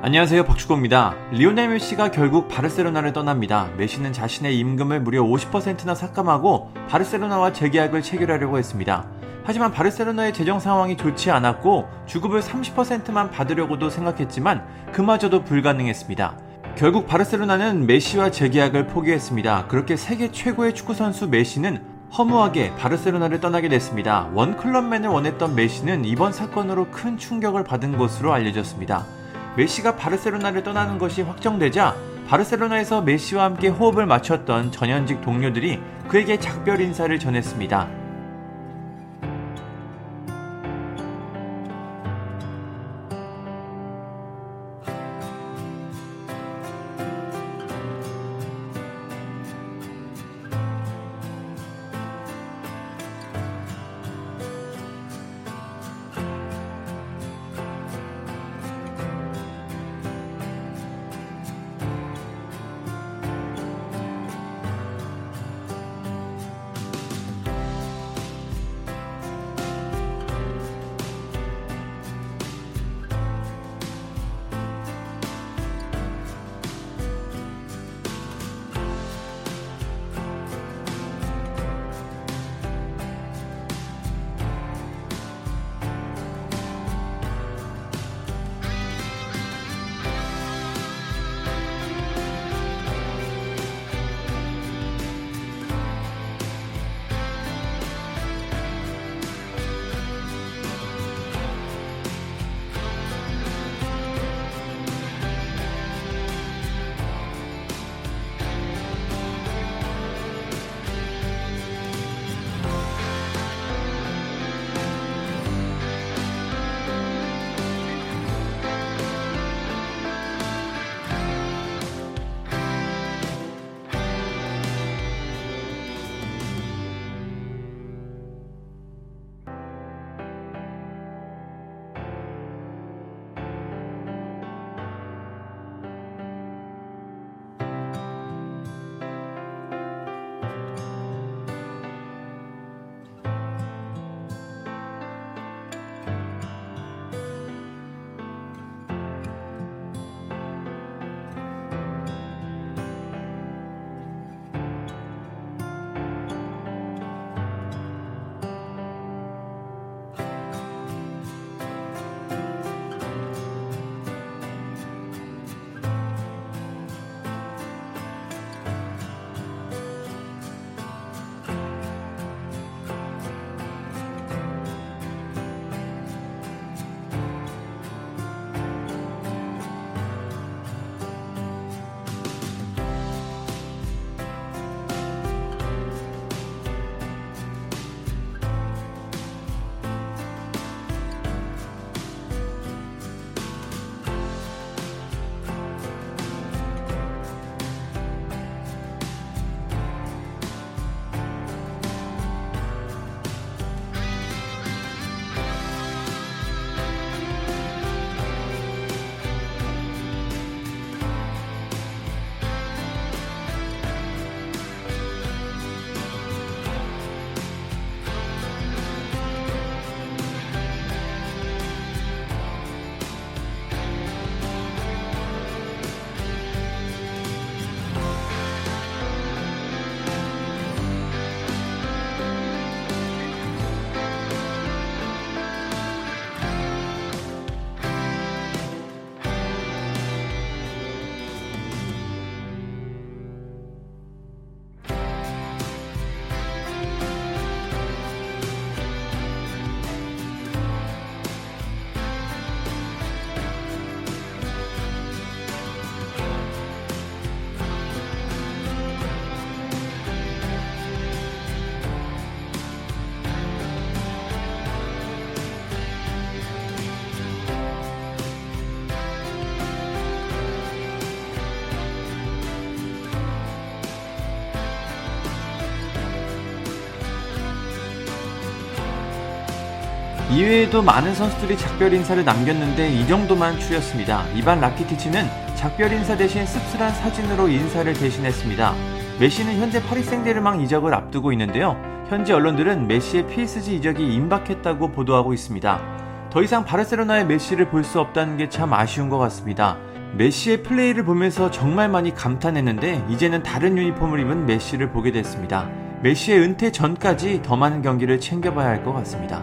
안녕하세요 박주호입니다. 리오넬 메시가 결국 바르셀로나를 떠납니다. 메시는 자신의 임금을 무려 50%나 삭감하고 바르셀로나와 재계약을 체결하려고 했습니다. 하지만 바르셀로나의 재정 상황이 좋지 않았고 주급을 30%만 받으려고도 생각했지만 그마저도 불가능했습니다. 결국 바르셀로나는 메시와 재계약을 포기했습니다. 그렇게 세계 최고의 축구 선수 메시는 허무하게 바르셀로나를 떠나게 됐습니다. 원 클럽맨을 원했던 메시는 이번 사건으로 큰 충격을 받은 것으로 알려졌습니다. 메시가 바르셀로나를 떠나는 것이 확정되자 바르셀로나에서 메시와 함께 호흡을 맞췄던 전현직 동료들이 그에게 작별 인사를 전했습니다. 이외에도 많은 선수들이 작별 인사를 남겼는데 이 정도만 추렸습니다. 이반 라키티치는 작별 인사 대신 씁쓸한 사진으로 인사를 대신했습니다. 메시는 현재 파리 생제르망 이적을 앞두고 있는데요. 현지 언론들은 메시의 PSG 이적이 임박했다고 보도하고 있습니다. 더 이상 바르셀로나의 메시를 볼 수 없다는 게 참 아쉬운 것 같습니다. 메시의 플레이를 보면서 정말 많이 감탄했는데 이제는 다른 유니폼을 입은 메시를 보게 됐습니다. 메시의 은퇴 전까지 더 많은 경기를 챙겨봐야 할 것 같습니다.